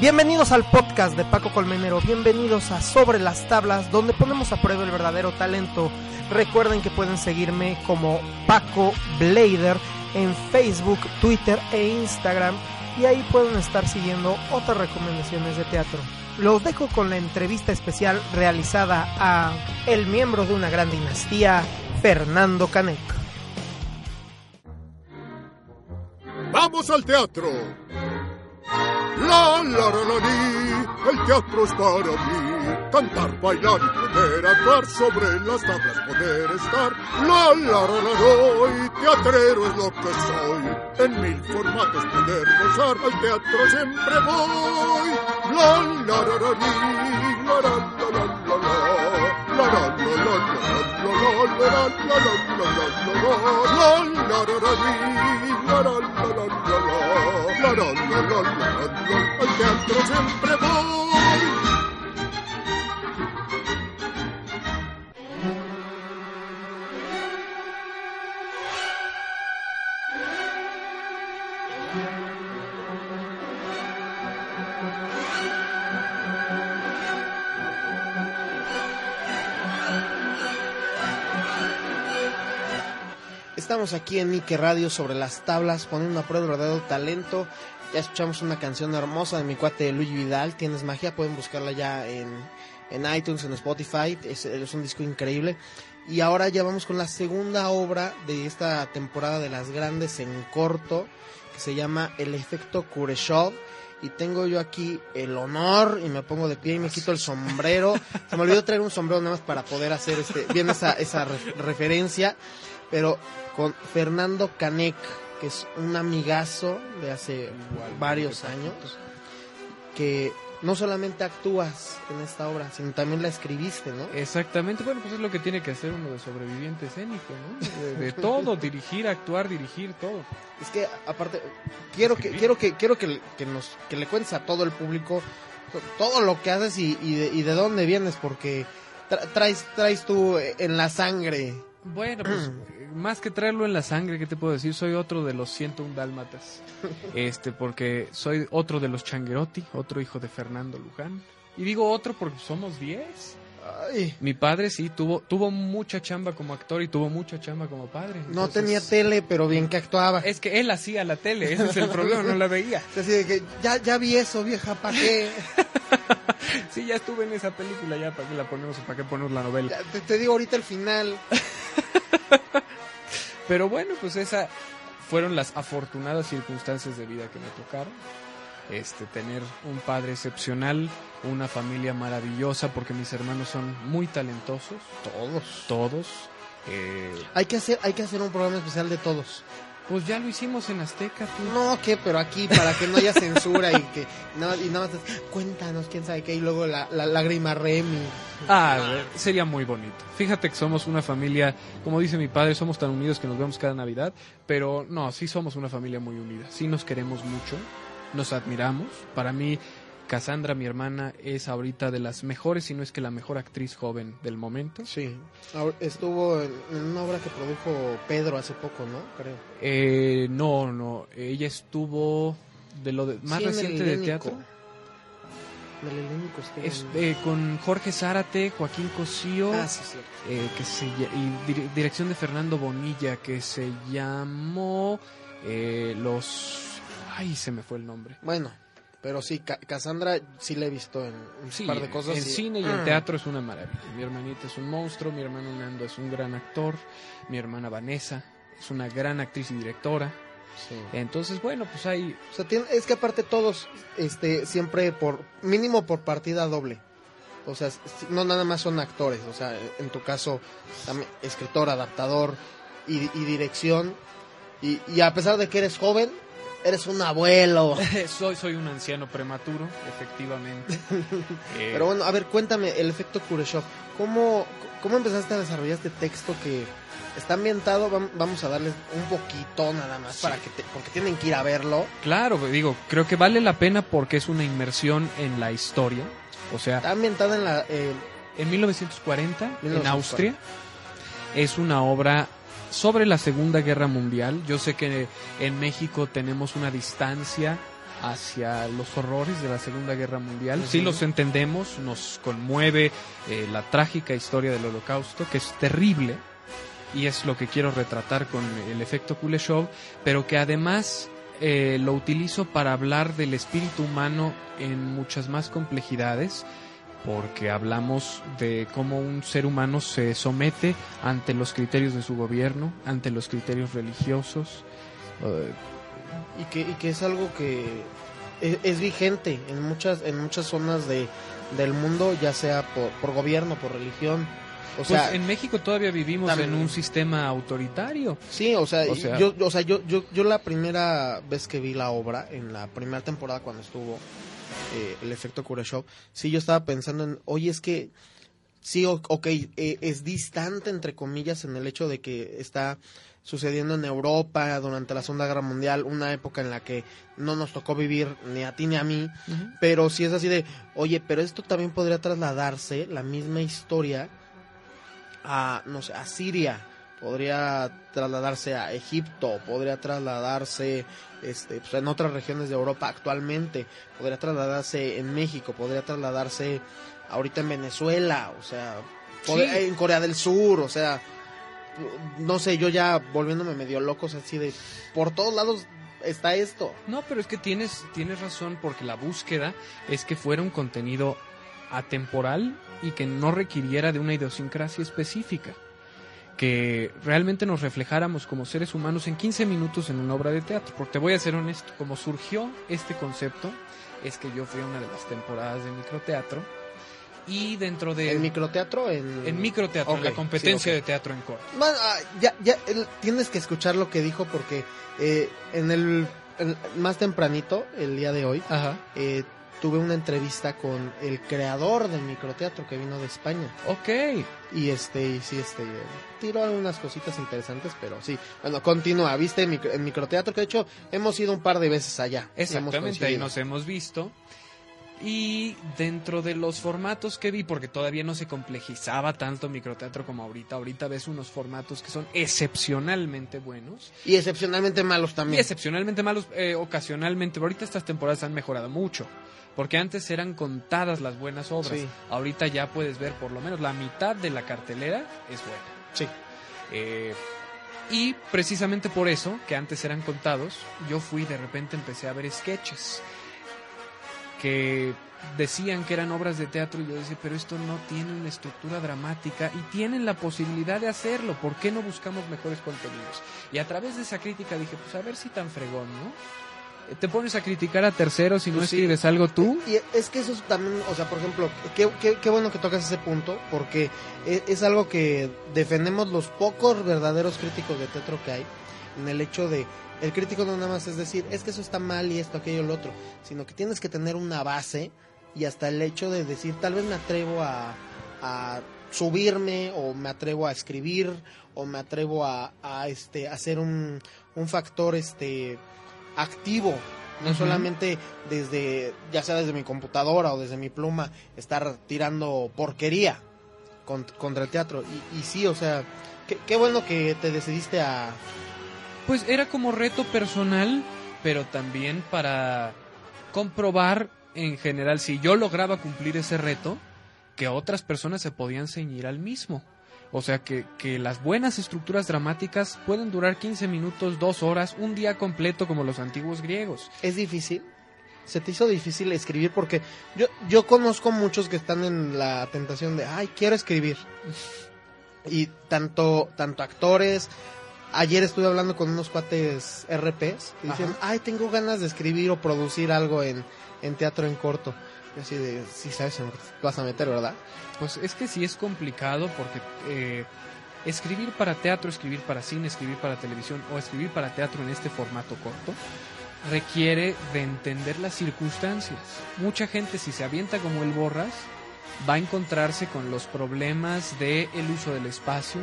Bienvenidos al podcast de Paco Colmenero, bienvenidos a Sobre las Tablas, donde ponemos a prueba el verdadero talento. Recuerden que pueden seguirme como Paco Blader en Facebook, Twitter e Instagram y ahí pueden estar siguiendo otras recomendaciones de teatro. Los dejo con la entrevista especial realizada a el miembro de una gran dinastía, Fernando Canek. ¡Vamos al teatro! La, la, la, la, el teatro es para mí. Cantar, bailar y poder actuar sobre las tablas, poder estar. La, la, la, la, la, y teatrero es lo que soy. En mil formatos poder gozar, al teatro siempre voy. La, la, la, la, la, la, la, la, la, la. La, la, la, la, la, la, la, la, la, la, la, la, el teatro siempre va Estamos aquí en Nike Radio sobre las tablas, poniendo a prueba el verdadero talento. Ya escuchamos una canción hermosa de mi cuate Luigi Vidal, Tienes Magia, pueden buscarla ya en, en iTunes, en Spotify, es, es un disco increíble. Y ahora ya vamos con la segunda obra de esta temporada de las grandes en corto, que se llama El efecto Kureshov. Y tengo yo aquí el honor y me pongo de pie y me quito el sombrero. Se me olvidó traer un sombrero nada más para poder hacer este, bien esa, esa re- referencia. Pero con Fernando Canek, que es un amigazo de hace varios años, que no solamente actúas en esta obra, sino también la escribiste, ¿no? Exactamente, bueno, pues es lo que tiene que hacer uno de sobreviviente escénico, ¿no? De, de todo, dirigir, actuar, dirigir, todo. Es que aparte quiero que quiero que quiero que, le- que nos que le cuentes a todo el público todo lo que haces y, y, de, y de dónde vienes porque tra- traes traes tú en la sangre. Bueno, pues más que traerlo en la sangre, ¿qué te puedo decir? Soy otro de los 101 dálmatas. Este, porque soy otro de los Changuerotti, otro hijo de Fernando Luján. Y digo otro porque somos 10. Ay, Mi padre sí tuvo tuvo mucha chamba como actor y tuvo mucha chamba como padre. no tenía tele, pero bien que actuaba. Es que él hacía la tele, ese es el problema, no la veía. Así de que ya ya vi eso, vieja, ¿para qué? Sí, ya estuve en esa película, ya para qué la ponemos o para qué ponemos la novela. Ya, te, te digo ahorita el final. Pero bueno, pues esa fueron las afortunadas circunstancias de vida que me tocaron. Este, tener un padre excepcional, una familia maravillosa, porque mis hermanos son muy talentosos, Todos. todos. Eh, Hay que hacer hay que hacer un programa especial de todos. Pues ya lo hicimos en Azteca, tú. No, que, pero aquí para que no haya censura y que nada, y nada más cuéntanos quién sabe qué y luego la, la lágrima Remy. Ah, sería muy bonito. Fíjate que somos una familia, como dice mi padre, somos tan unidos que nos vemos cada Navidad, pero no, sí somos una familia muy unida. Sí nos queremos mucho, nos admiramos. Para mí, Cassandra, mi hermana, es ahorita de las mejores, si no es que la mejor actriz joven del momento. Sí, estuvo en, una obra que produjo Pedro hace poco, ¿no? Creo. Eh, no, no, ella estuvo de lo de- más Sí, reciente de teatro. Helénico Es, eh, con Jorge Zárate, Joaquín Cosío. Ah, sí, eh, que se y dir- dirección de Fernando Bonilla que se llamó eh, los ay se me fue el nombre Bueno, pero sí, Ca- Cassandra sí la he visto en un sí par de cosas. en cine y en Mm. teatro es una maravilla mi hermanita es un monstruo mi hermano Nando es un gran actor mi hermana Vanessa es una gran actriz y directora Sí. entonces bueno pues hay O sea, tiene- es que aparte todos, este, siempre por, mínimo por partida doble. O sea, no nada más son actores, o sea, en tu caso, también escritor, adaptador y, y dirección. Y, y a pesar de que eres joven, eres un abuelo. soy soy un anciano prematuro efectivamente Eh, Pero bueno, a ver, cuéntame el efecto Kureshov. ¿Cómo, ¿Cómo empezaste a desarrollar este texto que está ambientado? Vam- Vamos a darles un poquito nada más Sí. para que te- porque tienen que ir a verlo. claro digo creo que vale la pena porque es una inmersión en la historia o sea Está ambientada en la... eh, En 1940, en 1940. Austria, es una obra sobre la Segunda Guerra Mundial. Yo sé que en México tenemos una distancia hacia los horrores de la Segunda Guerra Mundial. Sí los entendemos, nos conmueve eh, la trágica historia del Holocausto, que es terrible, y es lo que quiero retratar con el efecto Kuleshov, pero que además eh, lo utilizo para hablar del espíritu humano en muchas más complejidades, porque hablamos de cómo un ser humano se somete ante los criterios de su gobierno, ante los criterios religiosos. Eh, y, que, y que es algo que es, vigente en muchas, en muchas zonas de, del mundo, ya sea por, por gobierno, por religión. O pues sea, en México todavía vivimos en un sistema autoritario. Sí, o sea, yo, o sea yo, yo, yo la primera vez que vi la obra, en la primera temporada cuando estuvo eh, el efecto Kureshov, sí yo estaba pensando en, oye, es que sí, ok, eh, es distante entre comillas en el hecho de que está sucediendo en Europa durante la Segunda Guerra Mundial, una época en la que no nos tocó vivir ni a ti ni a mí, pero si es así de, oye, pero esto también podría trasladarse, la misma historia, a, no sé, a Siria, podría trasladarse a Egipto, podría trasladarse este, pues, en otras regiones de Europa actualmente, podría trasladarse en México, podría trasladarse ahorita en Venezuela, o sea, en Corea del Sur, o sea, no sé, yo ya volviéndome medio loco, así de, por todos lados está esto. No, pero es que tienes, tienes razón porque la búsqueda es que fuera un contenido atemporal y que no requiriera de una idiosincrasia específica. Que realmente nos reflejáramos como seres humanos en 15 minutos en una obra de teatro. Porque te voy a ser honesto, como surgió este concepto, es que yo fui a una de las temporadas de microteatro y dentro de... ¿En microteatro? En, en microteatro, la competencia de teatro en corto. Ah, ya, ya tienes que escuchar lo que dijo porque eh, en el, más tempranito, el día de hoy, eh, tuve una entrevista con el creador del microteatro que vino de España. Ok. Y este, y sí, este, tiró algunas cositas interesantes, pero sí. Bueno, continúa, viste en microteatro, que de hecho hemos ido un par de veces allá. Exactamente, ahí nos hemos visto. Y dentro de los formatos que vi, porque todavía no se complejizaba tanto microteatro como ahorita, ahorita ves unos formatos que son excepcionalmente buenos. Y excepcionalmente malos también. Y excepcionalmente malos eh, ocasionalmente. Ahorita estas temporadas han mejorado mucho. Porque antes eran contadas las buenas obras. Ahorita ya puedes ver por lo menos la mitad de la cartelera es buena. Sí. Eh, y precisamente por eso, que antes eran contados, yo fui de repente empecé a ver sketches que decían que eran obras de teatro y yo decía, pero esto no tiene una estructura dramática y tienen la posibilidad de hacerlo, ¿por qué no buscamos mejores contenidos? Y a través de esa crítica dije, pues a ver si tan fregón, ¿no? Te pones a criticar a terceros y no pues escribes algo tú. Y es que eso también, o sea, por ejemplo, qué, qué, bueno que tocas ese punto, porque es, es algo que defendemos los pocos verdaderos críticos de teatro que hay, en el hecho de el crítico no nada más es decir, es que eso está mal y esto, aquello, lo otro, sino que tienes que tener una base y hasta el hecho de decir, tal vez me atrevo a, subirme o me atrevo a escribir o me atrevo a, a este, hacer un, un factor este, activo no solamente desde, ya sea desde mi computadora o desde mi pluma, estar tirando porquería contra, el teatro. Y, y sí, o sea, qué, bueno que te decidiste a, pues era como reto personal, pero también para comprobar en general si yo lograba cumplir ese reto, que otras personas se podían ceñir al mismo. O sea que, que, las buenas estructuras dramáticas pueden durar 15 minutos, dos horas, un día completo como los antiguos griegos. ¿Es difícil? ¿Se te hizo difícil escribir? Porque yo, yo conozco muchos que están en la tentación de, ay, quiero escribir. Y tanto, tanto actores, ayer estuve hablando con unos cuates RPs y dicen, ay, tengo ganas de escribir o producir algo en, teatro en corto. Y así de, sí sabes vas a meter, ¿verdad? Pues es que sí es complicado porque eh, escribir para teatro, escribir para cine, escribir para televisión o escribir para teatro en este formato corto requiere de entender las circunstancias. Mucha gente si se avienta como el borras va a encontrarse con los problemas de el uso del espacio,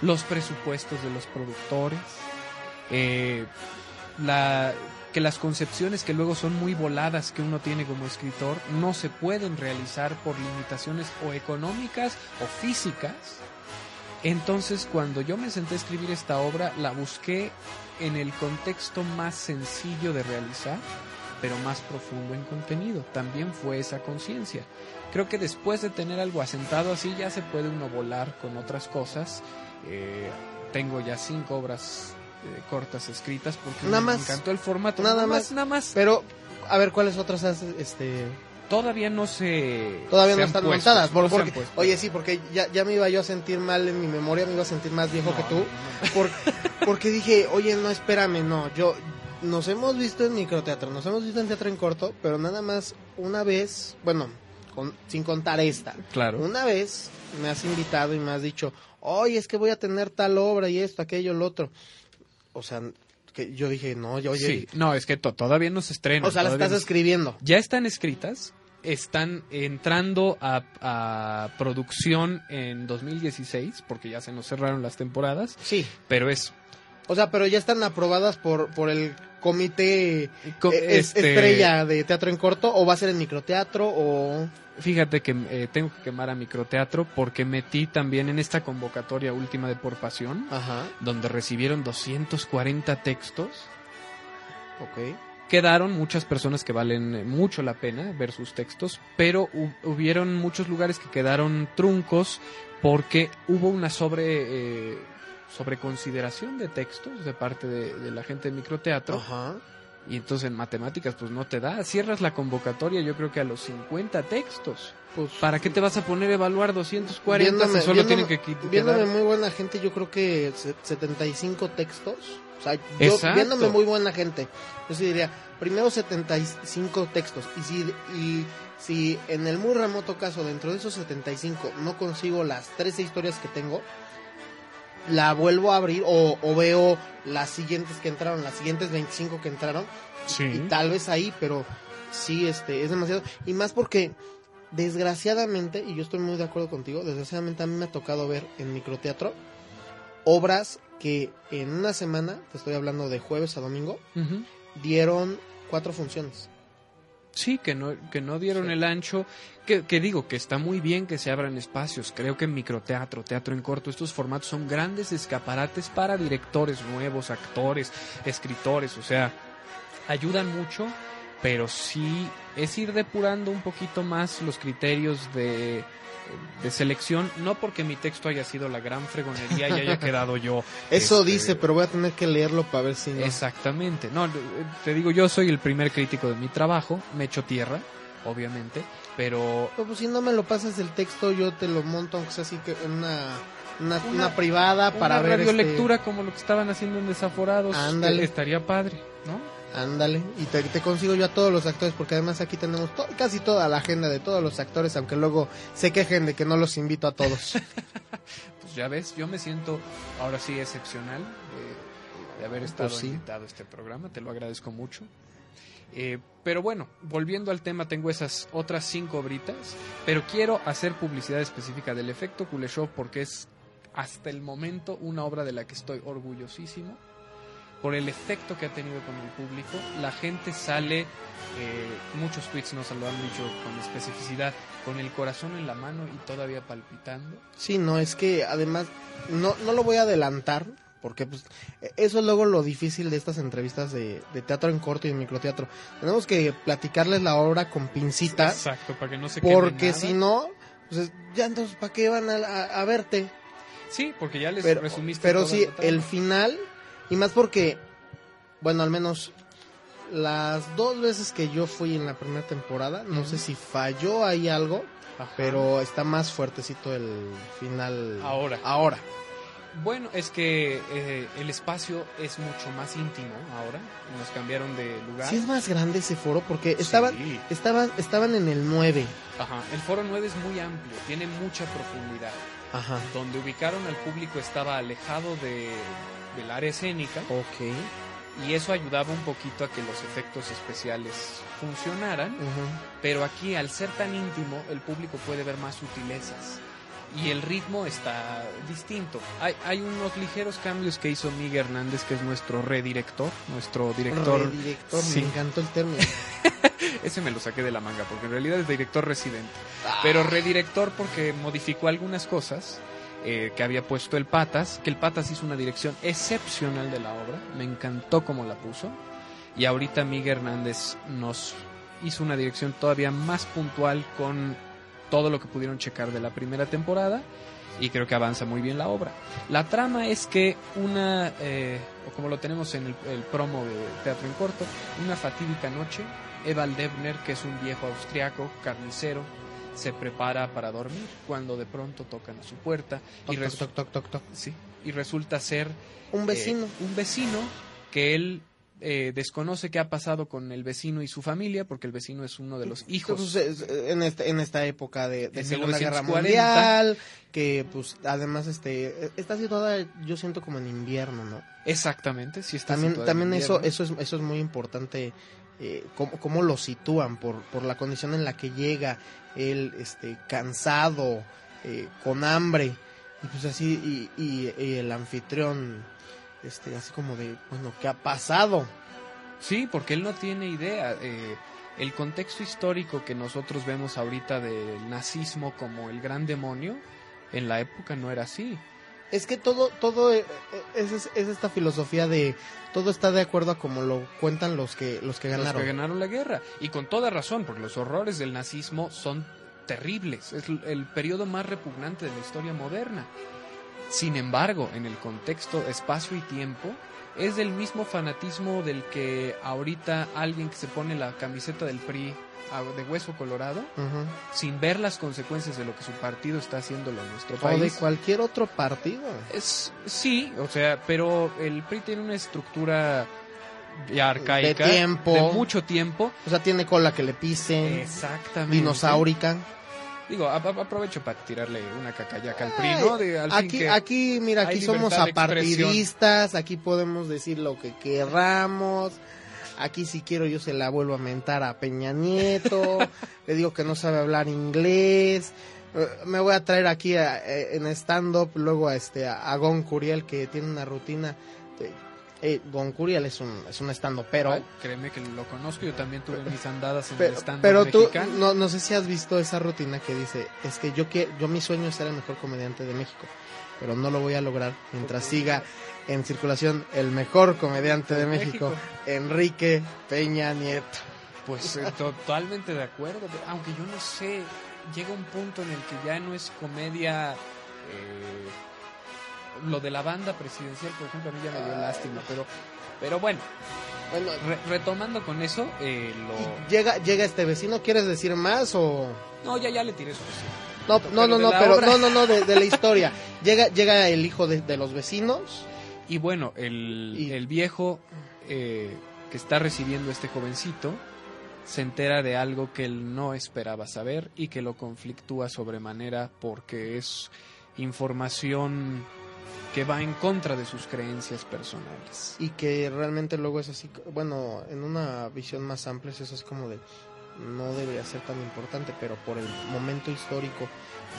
los presupuestos de los productores, eh, la, que las concepciones que luego son muy voladas que uno tiene como escritor no se pueden realizar por limitaciones o económicas o físicas Entonces, cuando yo me senté a escribir esta obra, la busqué en el contexto más sencillo de realizar, pero más profundo en contenido. También fue esa conciencia. Creo que después de tener algo asentado así, ya se puede uno volar con otras cosas. Eh, tengo ya cinco obras eh, cortas escritas porque Nada me más. encantó el formato. Nada más. nada más. Pero, a ver, ¿cuáles otras has, este... Todavía no se. Todavía se no están montadas. por- no porque- oye, sí, porque ya, ya me iba yo a sentir mal en mi memoria, me iba a sentir más viejo No, que tú. no, no. por- porque dije, oye, no, espérame, no, yo... Nos hemos visto en microteatro, nos hemos visto en teatro en corto, pero nada más una vez, bueno, con- sin contar esta. Claro. Una vez me has invitado y me has dicho, oye, es que voy a tener tal obra y esto, aquello, lo otro. O sea, que yo dije, no, yo, oye, Sí, no, es que to- todavía no se estrena. o sea, la todavía estás no escribiendo. Ya están escritas, están entrando a, a producción en 2016, porque ya se nos cerraron las temporadas, Sí, pero es... o sea, pero ya están aprobadas por, por el comité co- eh, es- este, estrella de teatro en corto, o va a ser en microteatro, o... Fíjate que eh, tengo que quemar a microteatro porque metí también en esta convocatoria última de Por Pasión, Ajá, donde recibieron 240 textos. ok. Quedaron muchas personas que valen eh, mucho la pena ver sus textos, pero hu- hubieron muchos lugares que quedaron truncos porque hubo una sobre eh, sobreconsideración de textos de parte de, de la gente de microteatro Ajá. y entonces en matemáticas pues no te da, cierras la convocatoria yo creo que a los 50 textos. Pues, ¿Para qué te vas a poner a evaluar 240 Viéndome- si solo viéndome- tienen que qui- Viéndome muy buena gente, yo creo que se- 75 textos. O sea, yo viéndome muy buena gente, yo sí diría, primero 75 textos. Y si, y si en el muy remoto caso, dentro de esos 75, no consigo las 13 historias que tengo, la vuelvo a abrir o, o veo las siguientes que entraron, las siguientes 25 que entraron, Sí. y tal vez ahí, pero sí, este, es demasiado. Y más porque, desgraciadamente, y yo estoy muy de acuerdo contigo, desgraciadamente a mí me ha tocado ver en microteatro obras que en una semana, te estoy hablando de jueves a domingo, dieron cuatro funciones. Sí, que no, que no dieron Sí. el ancho, que, que digo que está muy bien que se abran espacios. Creo que en microteatro, teatro en corto, estos formatos son grandes escaparates para directores nuevos, actores, escritores, o sea, ayudan mucho, pero sí es ir depurando un poquito más los criterios de, de selección, no porque mi texto haya sido la gran fregonería y haya quedado yo. Eso este, dice, pero voy a tener que leerlo para ver si no. Exactamente. No, te digo, yo soy el primer crítico de mi trabajo, me echo tierra, obviamente, pero Pero, pues, si no me lo pasas el texto, yo te lo monto, aunque sea así que en una, una, Una- una privada para una ver. este, radiolectura como lo que estaban haciendo en Desaforados Ándale. eh, estaría padre, ¿no? Ándale, y te, te consigo yo a todos los actores, porque además aquí tenemos to- casi toda la agenda de todos los actores, aunque luego se quejen de que no los invito a todos. Pues ya ves, yo me siento ahora sí excepcional eh, de haber estado Pues sí. invitado a este programa, te lo agradezco mucho. Eh, pero bueno, volviendo al tema, tengo esas otras cinco obritas, pero quiero hacer publicidad específica del efecto Kuleshov porque es hasta el momento una obra de la que estoy orgullosísimo por el efecto que ha tenido con el público. La gente sale, eh, muchos tweets nos lo han dicho con especificidad, con el corazón en la mano y todavía palpitando. Sí, no, es que además, no, no lo voy a adelantar, porque pues eso es luego lo difícil de estas entrevistas de, de teatro en corto y en microteatro. Tenemos que platicarles la obra con pincitas, Exacto, para que no se quede porque si no, pues ya entonces, ¿para qué van a, a- a verte? Sí, porque ya les Pero, resumiste pero sí, el final, y más porque, bueno, al menos las dos veces que yo fui en la primera temporada, no sé si falló ahí algo, Ajá. pero está más fuertecito el final Ahora. Ahora. Bueno, es que eh, el espacio es mucho más íntimo ahora. Nos cambiaron de lugar. Sí es más grande ese foro porque estaban Sí. estaban estaban en el 9. Ajá. El foro 9 es muy amplio, tiene mucha profundidad. Ajá. Donde ubicaron al público estaba alejado de, del área escénica Ok. y eso ayudaba un poquito a que los efectos especiales funcionaran. Pero aquí, al ser tan íntimo, el público puede ver más sutilezas. Y el ritmo está distinto. Hay, hay unos ligeros cambios que hizo Miguel Hernández, que es nuestro redirector, nuestro director. Director, Sí. me encantó el término. Ese me lo saqué de la manga, porque en realidad es director residente. Ah. Pero redirector porque modificó algunas cosas eh, que había puesto el Patas, que el Patas hizo una dirección excepcional de la obra, me encantó cómo la puso, y ahorita Miguel Hernández nos hizo una dirección todavía más puntual con todo lo que pudieron checar de la primera temporada y creo que avanza muy bien la obra. La trama es que una, eh, como lo tenemos en el, promo de Teatro en Corto, una fatídica noche, Eval Debner, que es un viejo austriaco, carnicero, se prepara para dormir cuando de pronto tocan a su puerta toc, y, toc, toc, toc, toc, toc. Sí, y resulta ser un vecino, eh, un vecino que él eh, desconoce qué ha pasado con el vecino y su familia, porque el vecino es uno de los hijos. Entonces, en, esta, en esta época de, de Segunda Guerra Mundial, que pues además este está situada, yo siento como en invierno, ¿no? Exactamente, sí está También, también en eso, eso, es, eso es muy importante, eh, cómo, cómo, lo sitúan, por, por la condición en la que llega, él este, cansado, eh, con hambre, y pues así, y, el anfitrión este, así como de, bueno, ¿qué ha pasado? Sí, porque él no tiene idea. Eh, el contexto histórico que nosotros vemos ahorita del nazismo como el gran demonio, en la época no era así. Es que todo, todo es, es, es esta filosofía de todo está de acuerdo a como lo cuentan los que, los que ganaron. Los que ganaron la guerra. Y con toda razón, porque los horrores del nazismo son terribles. Es el periodo más repugnante de la historia moderna. Sin embargo, en el contexto espacio y tiempo, es del mismo fanatismo del que ahorita alguien que se pone la camiseta del PRI de hueso colorado, uh -huh. sin ver las consecuencias de lo que su partido está haciendo en nuestro o país. de cualquier otro partido. Es, sí, o sea, pero el PRI tiene una estructura ya arcaica. De tiempo. De mucho tiempo. O sea, tiene cola que le pise. Exactamente. Dinosaurica. Digo, aprovecho para tirarle una cacayaca al PRI, ¿no? De, al aquí, aquí, mira, aquí somos apartidistas, aquí podemos decir lo que querramos. Aquí si quiero yo se la vuelvo a mentar a Peña Nieto. le digo que no sabe hablar inglés. Me voy a traer aquí a, a, en stand-up luego a, este, a Gon Curiel que tiene una rutina. De, eh, Gon Curiel es un, es un estando, pero... Ay, créeme que lo conozco, yo también tuve mis andadas en pero, el stand Pero tú, mexicano. no, no sé si has visto esa rutina que dice, es que yo, que, yo mi sueño es ser el mejor comediante de México, pero no lo voy a lograr mientras siga en circulación el mejor comediante de México, México. Enrique Peña Nieto. Pues totalmente de acuerdo, aunque yo no sé, llega un punto en el que ya no es comedia... Eh, lo de la banda presidencial, por ejemplo, a mí ya me dio lástima, pero, pero bueno, bueno re retomando con eso, eh, lo... llega, llega este vecino, ¿quieres decir más o...? No, ya, ya le tiré su vecino. No, no, no, no, pero, no, no, no, de, de la historia. llega, llega el hijo de, de, los vecinos. Y bueno, el, y... el viejo eh, que está recibiendo este jovencito se entera de algo que él no esperaba saber y que lo conflictúa sobremanera porque es información que va en contra de sus creencias personales. Y que realmente luego es así, bueno, en una visión más amplia eso es como de, no debería ser tan importante, pero por el momento histórico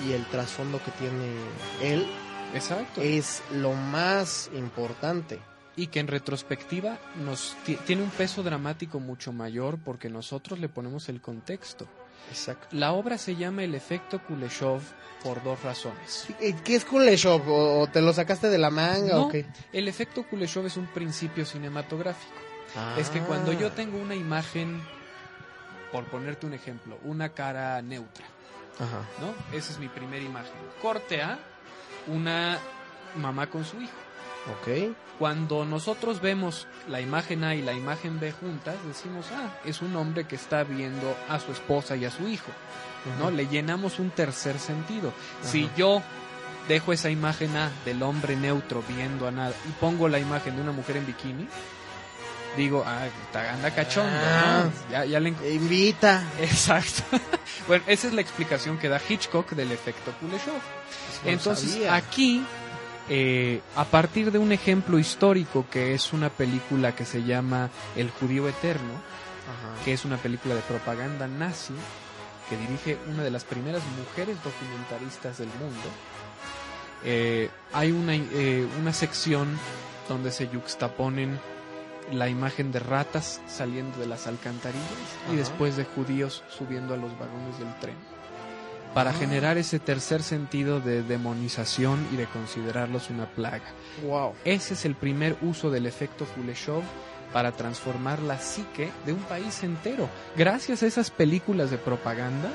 y el trasfondo que tiene él, Exacto. es lo más importante. Y que en retrospectiva nos tiene un peso dramático mucho mayor porque nosotros le ponemos el contexto. Exacto. La obra se llama El efecto Kuleshov por dos razones. ¿Qué es Kuleshov? ¿O te lo sacaste de la manga no, o qué? El efecto Kuleshov es un principio cinematográfico. Ah. Es que cuando yo tengo una imagen, por ponerte un ejemplo, una cara neutra, Ajá. ¿no? Esa es mi primera imagen. Corte a una mamá con su hijo. Ok. Cuando nosotros vemos la imagen A y la imagen B juntas, decimos, ah, es un hombre que está viendo a su esposa y a su hijo. ¿no? Le llenamos un tercer sentido. Uh -huh. Si yo dejo esa imagen A del hombre neutro viendo a nada y pongo la imagen de una mujer en bikini, digo, ah, anda cachondo, ah, ¿no? Ya, ya le invita. Exacto. bueno, esa es la explicación que da Hitchcock del efecto Kuleshov. Entonces, sabía. aquí eh, a partir de un ejemplo histórico que es una película que se llama El judío eterno, Ajá. que es una película de propaganda nazi que dirige una de las primeras mujeres documentaristas del mundo. Eh, hay una, eh, una sección donde se yuxtaponen la imagen de ratas saliendo de las alcantarillas Ajá. y después de judíos subiendo a los vagones del tren. Para Ah. generar ese tercer sentido de demonización y de considerarlos una plaga. Wow. Ese es el primer uso del efecto Kuleshov para transformar la psique de un país entero. Gracias a esas películas de propaganda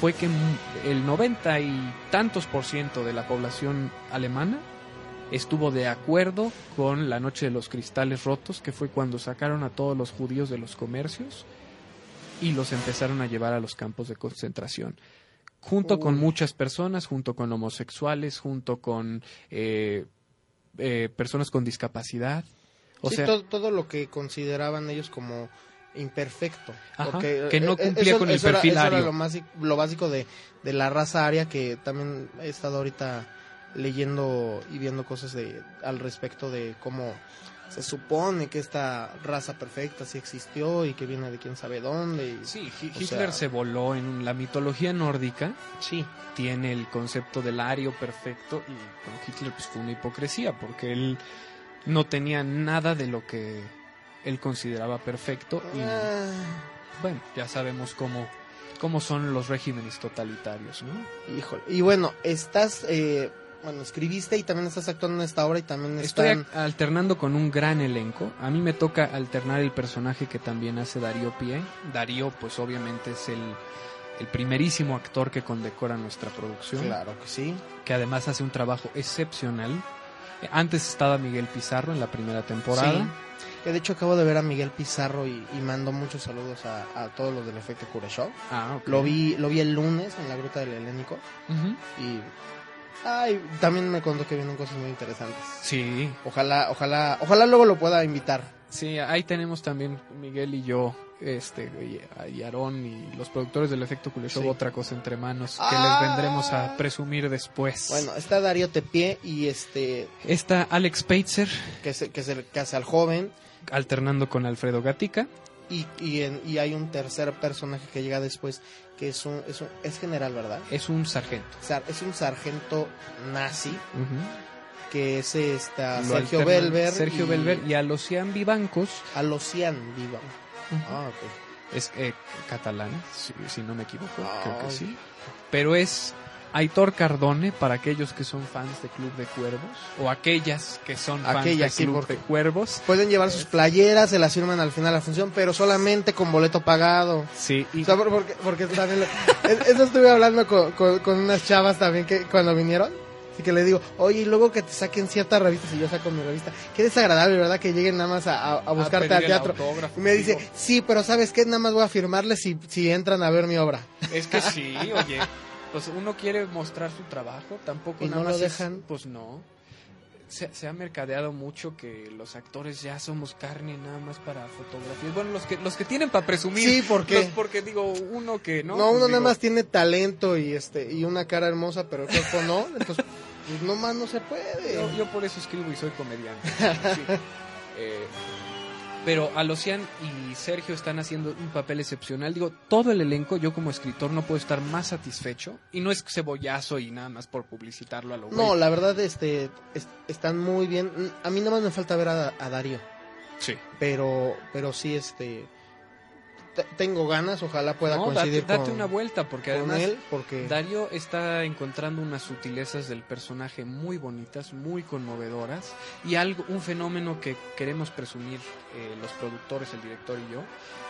fue que el 90 y tantos por ciento de la población alemana estuvo de acuerdo con la Noche de los Cristales Rotos, que fue cuando sacaron a todos los judíos de los comercios y los empezaron a llevar a los campos de concentración. Junto con muchas personas, junto con homosexuales, junto con eh, eh, personas con discapacidad. O Sí, sea, todo, todo lo que consideraban ellos como imperfecto. Ajá, porque, que no eh, eh, cumplía eso- con el eso era- perfil eso era lo, más, lo básico de, de la raza aria que también he estado ahorita leyendo y viendo cosas de al respecto de cómo se supone que esta raza perfecta sí existió y que viene de quién sabe dónde. y- sí, Hitler sea- se voló en la mitología nórdica. sí. tiene el concepto del ario perfecto y con Hitler pues fue una hipocresía porque él no tenía nada de lo que él consideraba perfecto y Ah, bueno, ya sabemos cómo, cómo son los regímenes totalitarios, ¿no? híjole. Y bueno, estás, eh, bueno, escribiste y también estás actuando en esta obra y también están... alternando con un gran elenco. A mí me toca alternar el personaje que también hace Darío Pie. Darío, pues obviamente es el, el primerísimo actor que condecora nuestra producción. Claro que sí. que además hace un trabajo excepcional. Antes estaba Miguel Pizarro en la primera temporada. Sí. Que de hecho acabo de ver a Miguel Pizarro y, y mando muchos saludos a, a todos los del efecto Show. Ah, ok. Lo vi, lo vi el lunes en la Gruta del Helénico Ujú. y ay, también me contó que vienen cosas muy interesantes. Sí, Ojalá, ojalá, ojalá luego lo pueda invitar. sí, ahí tenemos también Miguel y yo, este, y, Aarón y los productores del efecto Kuleshov, Sí. otra cosa entre manos que Ah. les vendremos a presumir después. Bueno, está Darío Tepié y este Está Alex Peitzer que se, que se que hace al joven alternando con Alfredo Gatica. y, y, en- y hay un tercer personaje que llega después que es un, es un- es general, ¿verdad? Es un sargento. Sar- Es un sargento nazi que es esta Lo Sergio Belver Sergio y Belver y a Lucian Vivancos. Alocian Viva. Ah, ok. es eh, catalán, si, si no me equivoco, creo que sí. Pero es Aitor Cardone para aquellos que son fans de Club de Cuervos o aquellas que son fans Aquellas, de sí, Club porque- de Cuervos. Pueden llevar sus playeras, se las firman al final de la función, pero solamente con boleto pagado. Sí, y O sea, por- porque, porque también eso estuve hablando con, con- con unas chavas también que cuando vinieron. Así que le digo, oye, y luego que te saquen ciertas revistas y yo saco mi revista. Qué desagradable, ¿verdad? Que lleguen nada más a, a- a buscarte pedir al teatro. Y me dice, digo, sí, pero ¿sabes qué? Nada más voy a firmarles si, si entran a ver mi obra. es que sí, oye, pues uno quiere mostrar su trabajo, tampoco ¿Y nada no lo más es- dejan? pues no. Se, se ha mercadeado mucho que los actores ya somos carne nada más para fotografías. Bueno, los que los que tienen para presumir. Sí, ¿por qué? Los- porque digo, uno que no. No, pues uno nada digo, más tiene talento y este y una cara hermosa, pero el cuerpo no. Entonces, pues no más no se puede. Yo, yo por eso escribo y soy comediante. Sí. Eh, pero Alocian y Sergio están haciendo un papel excepcional. Digo, todo el elenco, yo como escritor no puedo estar más satisfecho. Y no es cebollazo y nada más por publicitarlo a lo No, la verdad, este, es- están muy bien. A mí nada más me falta ver a, a Darío, Sí. pero, pero sí, este, te- tengo ganas. Ojalá pueda No, date, coincidir date con, una vuelta, porque además él, porque Darío está encontrando unas sutilezas del personaje muy bonitas, muy conmovedoras y algo, un fenómeno que queremos presumir eh, los productores, el director y yo,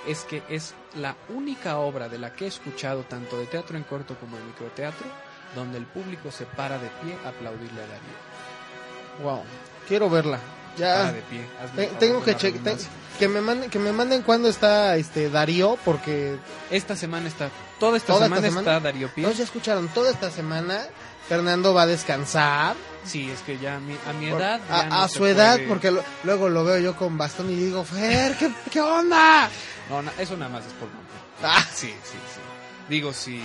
es que es la única obra de la que he escuchado tanto de teatro en corto como de microteatro donde el público se para de pie a aplaudirle a Darío. wow, quiero verla. Para Ya de pie. hazme te- el favor tengo que la che- te- redundancia. que me manden, que me manden cuándo está este Darío, porque Esta semana está, toda esta ¿Toda esta semana semana? está Darío Pie. no ya escucharon toda esta semana. Fernando va a descansar. Sí, es que ya a mi, a mi Por- edad. a, no su edad, porque lo- luego lo veo yo con bastón y digo, Fer, ¿qué, qué onda? No, no, eso nada más es por mamá. Ah, Sí, sí, sí. Digo, si, eh,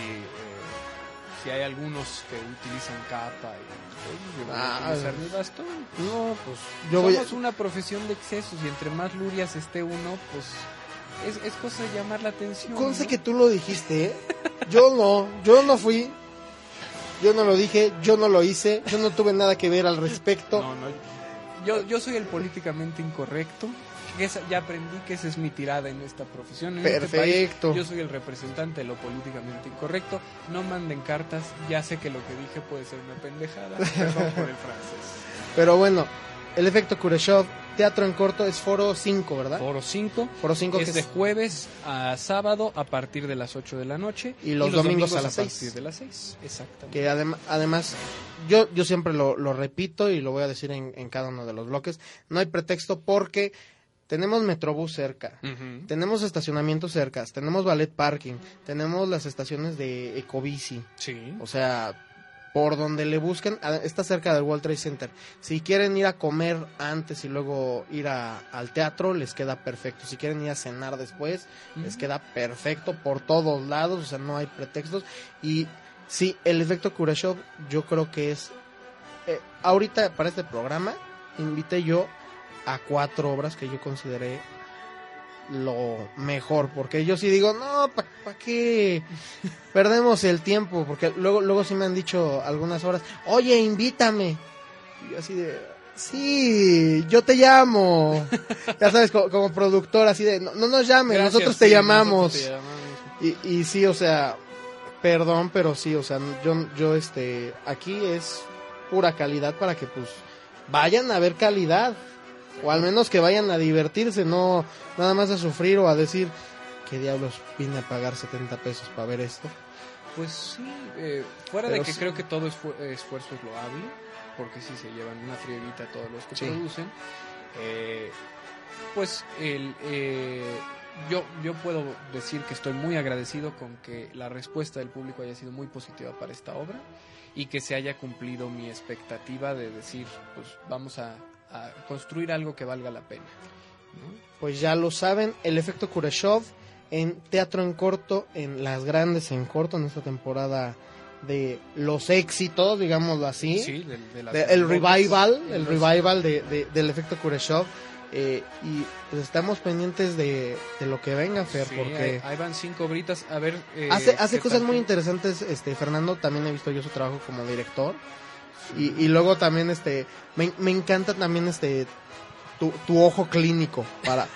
si hay algunos que utilizan capa y oye, yo voy a Ah, utilizar mi bastón. no, pues yo voy a... Somos una profesión de excesos y entre más lurias esté uno, pues es, es cosa de llamar la atención. Conste ¿no? que tú lo dijiste, ¿eh? Yo no, yo no fui. Yo no lo dije, yo no lo hice, yo no tuve nada que ver al respecto. No, no, Yo, yo soy el políticamente incorrecto. Que esa- ya aprendí que esa es mi tirada en esta profesión. En este país, Perfecto. yo soy el representante de lo políticamente incorrecto. No manden cartas. Ya sé que lo que dije puede ser una pendejada. Perdón por el francés. Pero bueno, el efecto Kureshov, teatro en corto, es foro 5, ¿verdad? Foro 5. Foro 5 que Es de es jueves a sábado a partir de las 8 de la noche. Y los domingos a las partir seis. de las 6. Exactamente. que adem- además yo, yo siempre lo, lo repito y lo voy a decir en, en cada uno de los bloques, no hay pretexto porque tenemos Metrobús cerca, tenemos estacionamientos cercas, tenemos ballet parking, tenemos las estaciones de Ecobici, Sí. o sea, por donde le busquen, está cerca del World Trade Center. Si quieren ir a comer antes y luego ir a- al teatro, les queda perfecto. Si quieren ir a cenar después, les queda perfecto por todos lados, o sea, no hay pretextos. Y sí, el efecto Kurashov yo creo que es... eh, ahorita para este programa invité yo a cuatro obras que yo consideré lo mejor, porque yo sí digo, no, ¿para qué perdemos el tiempo? Porque luego, luego sí me han dicho algunas horas, oye, invítame. Y yo así de, sí, yo te llamo. ya sabes, co- como, productor, así de, no, no nos llames, Gracias, nosotros te sí, nosotros te llamamos. Y, y sí, o sea, perdón, pero sí, o sea, yo, yo, este, aquí es pura calidad para que, pues, vayan a ver calidad. O al menos que vayan a divertirse, no nada más a sufrir o a decir, ¿qué diablos vine a pagar 70 pesos para ver esto? Pues sí, eh, fuera Pero de que sí. creo que todo esfu- esfuerzo es loable, porque sí se llevan una frieguita todos los que Sí. producen, eh, pues el, eh, yo, yo puedo decir que estoy muy agradecido con que la respuesta del público haya sido muy positiva para esta obra y que se haya cumplido mi expectativa de decir, pues vamos a, a construir algo que valga la pena. ¿no? Pues ya lo saben, el efecto Kureshov en teatro en corto, en las grandes en corto, en esta temporada de los éxitos, digámoslo así. Sí, de el revival, el revival de, de- del efecto Kureshov. eh, y pues estamos pendientes de, de lo que venga, Fer, Sí, porque ahí, ahí van cinco britas. A ver. eh, hace, cosas tal muy interesantes, este Fernando, también he visto yo su trabajo como director. Y, y luego también, este, me, me encanta también, este, tu, tu ojo clínico para,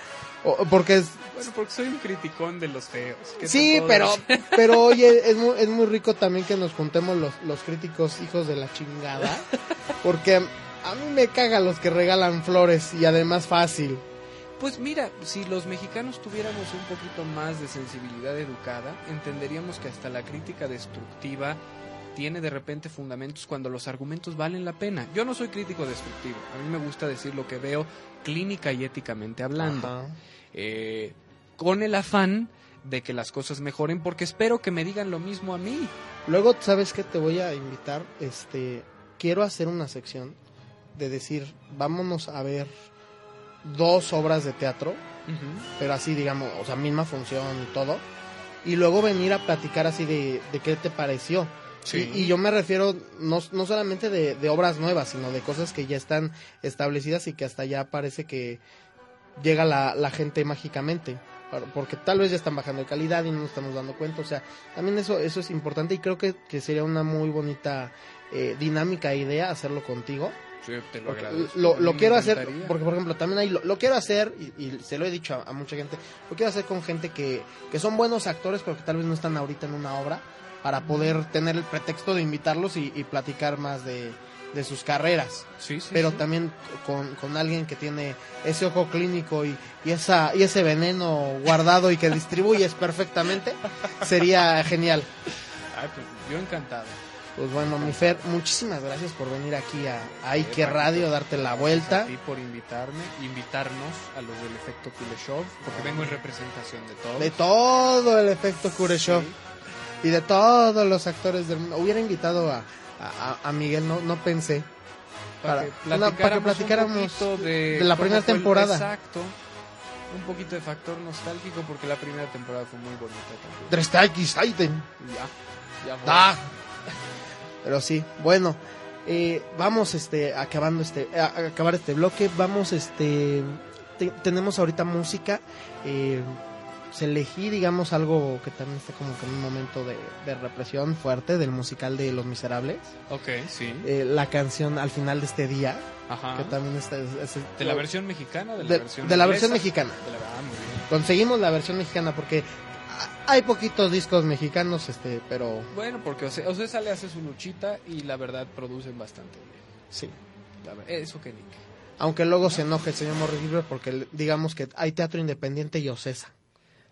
o- porque es, Bueno, porque soy un criticón de los feos. ¿qué te sí, pero, decir? pero oye, es muy, es muy rico también que nos juntemos los, los críticos hijos de la chingada, porque a mí me cagan los que regalan flores y además fácil. Pues mira, si los mexicanos tuviéramos un poquito más de sensibilidad educada, entenderíamos que hasta la crítica destructiva tiene de repente fundamentos cuando los argumentos valen la pena. Yo no soy crítico destructivo. A mí me gusta decir lo que veo clínica y éticamente hablando. Eh, con el afán de que las cosas mejoren porque espero que me digan lo mismo a mí. Luego, ¿sabes qué? Te voy a invitar, este, quiero hacer una sección de decir, vámonos a ver dos obras de teatro, pero así, digamos, o sea, misma función y todo, y luego venir a platicar así de, de qué te pareció. Sí. Y, y yo me refiero no, no solamente de, de obras nuevas, sino de cosas que ya están establecidas y que hasta ya parece que llega la, la gente mágicamente. Por- Porque tal vez ya están bajando de calidad y no nos estamos dando cuenta. O sea, también eso, eso es importante y creo que, que sería una muy bonita eh, dinámica idea hacerlo contigo. Sí, te lo lo, lo quiero hacer, porque por ejemplo, también hay, lo, lo quiero hacer, y, y se lo he dicho a, a mucha gente, lo quiero hacer con gente que, que son buenos actores, pero que tal vez no están ahorita en una obra, para poder tener el pretexto de invitarlos y, y platicar más de, de sus carreras. Sí, sí, Pero sí. también con, con alguien que tiene ese ojo clínico y, y, esa, y ese veneno guardado y que distribuyes perfectamente, sería genial. Ay, pues, yo encantado. Pues bueno, mi Fer, muchísimas gracias por venir aquí a, a Ike Paquito. Radio, darte la vuelta. A ti por invitarme, invitarnos a los del efecto Kuleshov, porque vengo en representación de todos. De todo el efecto Kureshov Sí. Y de todos los actores del mundo. Hubiera invitado a, a, a Miguel, no, no pensé. Para, Para- que una- para que platicáramos, de, de la primera temporada. exacto. Un poquito de factor nostálgico, porque la primera temporada fue muy bonita también. Drestakisaiten. Ya, ya fue. Ah. Pero sí, bueno, eh, vamos este acabando este a, a acabar este bloque, vamos este te- tenemos ahorita música eh, pues, elegí, digamos, algo que también está como que en un momento de, de represión fuerte del musical de Los Miserables. Ok, sí. Eh, la canción al final de este día, Ajá. que también está... es- es- ¿De la versión mexicana de la de- versión de la versión mexicana. De la- ah, muy bien. Conseguimos la versión mexicana porque hay poquitos discos mexicanos, este, pero Bueno, porque Ose- Ocesa le hace su luchita y la verdad producen bastante bien. sí. La Eso que ni. Aunque luego se enoje el señor Morris porque digamos que hay teatro independiente y Ocesa.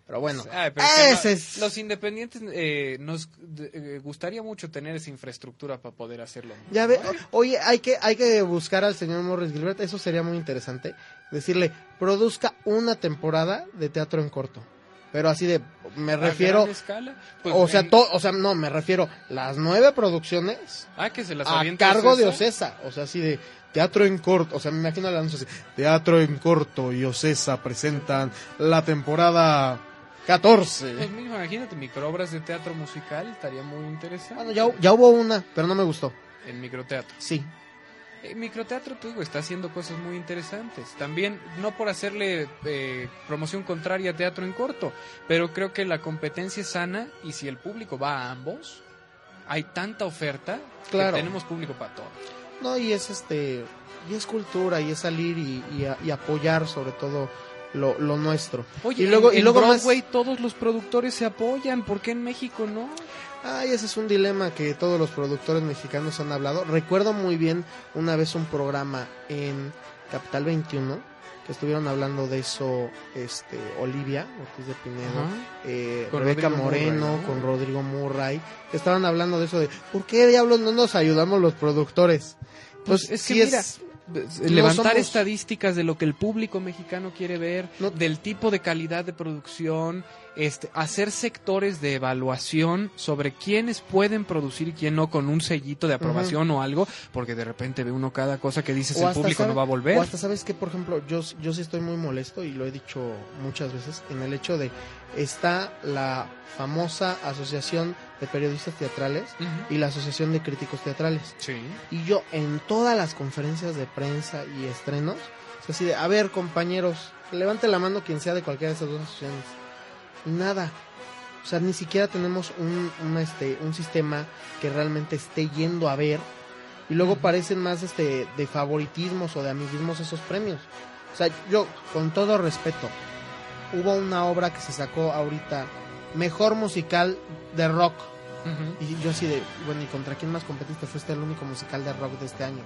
Pero bueno, Ay, pero ese es... Los independientes eh, nos eh, gustaría mucho tener esa infraestructura para poder hacerlo. Ya ve, oye, hay que, hay que buscar al señor Morris Gilbert, eso sería muy interesante. Decirle, produzca una temporada de teatro en corto. Pero así de, me ¿A refiero, escala? Pues o sea, en- to- o sea, no, me refiero, las nueve producciones Ah, que se las a cargo de. Ocesa. O sea, así de teatro en corto. O sea, me imagino el anuncio así. Teatro en corto y Ocesa presentan la temporada 14. Pues imagínate, microobras de teatro musical, estaría muy interesante. Bueno, ya, ya hubo una, pero no me gustó. En microteatro. Sí. El microteatro, tú, digo, está haciendo cosas muy interesantes. También, no por hacerle eh, promoción contraria a teatro en corto, pero creo que la competencia es sana y si el público va a ambos, hay tanta oferta Claro. que tenemos público para todo. No, y es este. Y es cultura, y es salir y, y a- y apoyar sobre todo lo, lo nuestro. Oye, y luego, en, y luego en más. Broadway todos los productores se apoyan, ¿por qué en México no? Ay, ese es un dilema que todos los productores mexicanos han hablado. Recuerdo muy bien una vez un programa en Capital 21 que estuvieron hablando de eso este Olivia Ortiz de Pinedo, eh, Rebeca Moreno, Murray, ¿no? con Rodrigo Murray, que estaban hablando de eso de ¿por qué diablos no nos ayudamos los productores? Pues, Pues, es que sí mira, es- levantar somos- estadísticas de lo que el público mexicano quiere ver, No- del tipo de calidad de producción, este, hacer sectores de evaluación sobre quiénes pueden producir y quién no con un sellito de aprobación o algo, porque de repente ve uno cada cosa que dices el público sabe- no va a volver. O hasta sabes que, por ejemplo, yo, yo sí estoy muy molesto y lo he dicho muchas veces en el hecho de está la famosa asociación de periodistas teatrales y la asociación de críticos teatrales. Sí. Y yo en todas las conferencias de prensa y estrenos, es así de, a ver compañeros, levante la mano quien sea de cualquiera de esas dos asociaciones. Nada. O sea, ni siquiera tenemos un, un, este, un sistema que realmente esté yendo a ver. Y luego parecen más este, de favoritismos o de amiguismos esos premios. O sea, yo, con todo respeto, hubo una obra que se sacó ahorita, mejor musical de rock. Y yo así de, bueno, ¿y contra quién más competiste? Fuiste el único musical de rock de este año.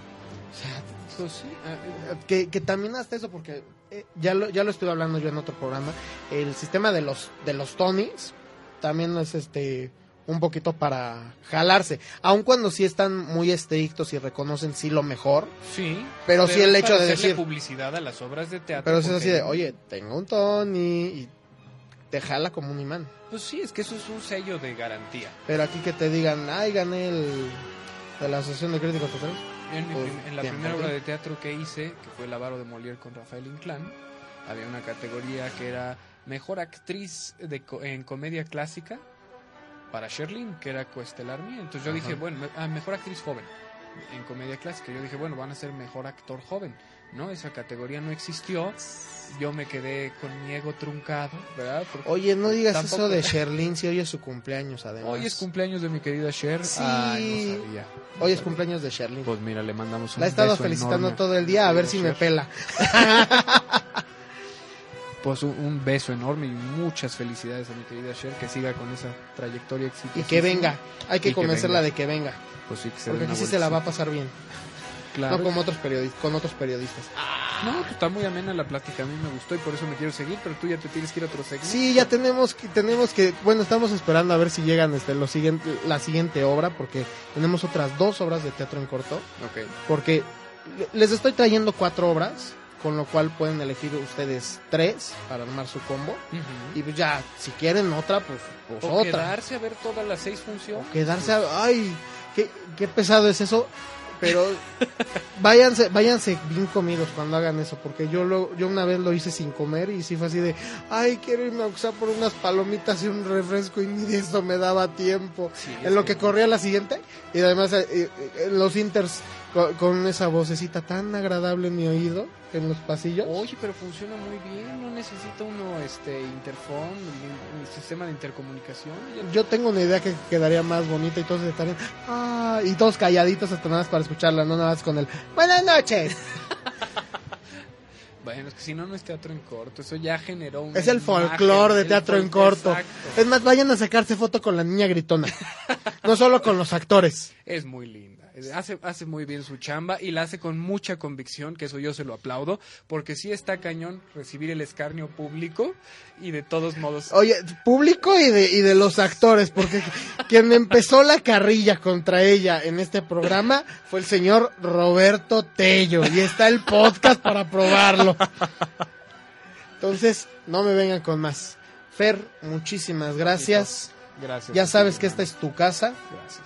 O sea, Pues sí, ah, que, que también hasta eso, porque eh, ya, lo, ya lo estuve hablando yo en otro programa, el sistema de los, de los Tonys también es este un poquito para jalarse, aun cuando sí están muy estrictos y reconocen sí lo mejor, sí. pero, sí el hecho de decir, publicidad a las obras de teatro. pero es así de, oye, tengo un Tony y te jala como un imán. Pues sí, es que eso es un sello de garantía. Pero aquí que te digan, ay, gané el de la Asociación de Críticos Teatrales. En, mi prim- en la primera obra de teatro que hice, que fue El avaro de Molière con Rafael Inclán, había una categoría que era mejor actriz de co- en comedia clásica para Sherlyn, que era coestelar mía. Entonces yo Ajá. dije, bueno, me- ah, mejor actriz joven en comedia clásica. Yo dije, bueno, van a ser mejor actor joven. No, esa categoría no existió. Yo me quedé con mi ego truncado, ¿verdad? Porque Oye, no digas Tampoco- eso de Sherlyn si hoy es su cumpleaños, además. hoy es cumpleaños de mi querida Cher. Sí. Ay, no sabía. Hoy es cumpleaños de Sherlyn. Pues mira, le mandamos un La he estado beso felicitando enorme todo el día a ver si me Cher. pela. Pues un, beso enorme y muchas felicidades a mi querida Cher, que siga con esa trayectoria exitosa. Y que venga. Hay que convencerla de que venga. Pues sí, que se Porque aquí sí se la va a pasar bien. Claro. No como otros periodistas, con otros periodistas. No, pues está muy amena la plática, a mí me gustó y por eso me quiero seguir, pero tú ya te tienes que ir a otro segmento. Sí, ya tenemos que, tenemos que, bueno, estamos esperando a ver si llegan este, lo siguiente, la siguiente obra, porque tenemos otras dos obras de teatro en corto, Ok. porque le- les estoy trayendo cuatro obras, con lo cual pueden elegir ustedes tres para armar su combo, y pues ya, si quieren otra, pues, pues O otra. quedarse a ver todas las seis funciones. quedarse a, ay qué, qué pesado es eso pero váyanse váyanse bien comidos cuando hagan eso porque yo lo, yo una vez lo hice sin comer y sí fue así de ay quiero irme a usar por unas palomitas y un refresco y ni de eso me daba tiempo Sí, en lo que corría la siguiente y además eh, eh, en los inters con, con esa vocecita tan agradable en mi oído en los pasillos. Oye, pero funciona muy bien, no necesita uno este interfón, un, un sistema de intercomunicación. Yo tengo una idea que quedaría más bonita y todos estarían ah, y todos calladitos hasta nada más para escucharla, no nada más con el buenas noches. Bueno, es que si no, no es teatro en corto, eso ya generó un... Es el folclore de teatro en corto. Es más, vayan a sacarse foto con la niña gritona. No solo con los actores. Es muy linda. Es- Hace, hace muy bien su chamba y la hace con mucha convicción, que eso yo se lo aplaudo, porque sí está cañón recibir el escarnio público y de todos modos... Oye, público y de, y de los actores, porque quien empezó la carrilla contra ella en este programa fue el señor Roberto Tello y está el podcast para probarlo. Entonces, no me vengan con más. Fer, muchísimas gracias. Gracias. Ya sabes que esta es tu casa. Gracias.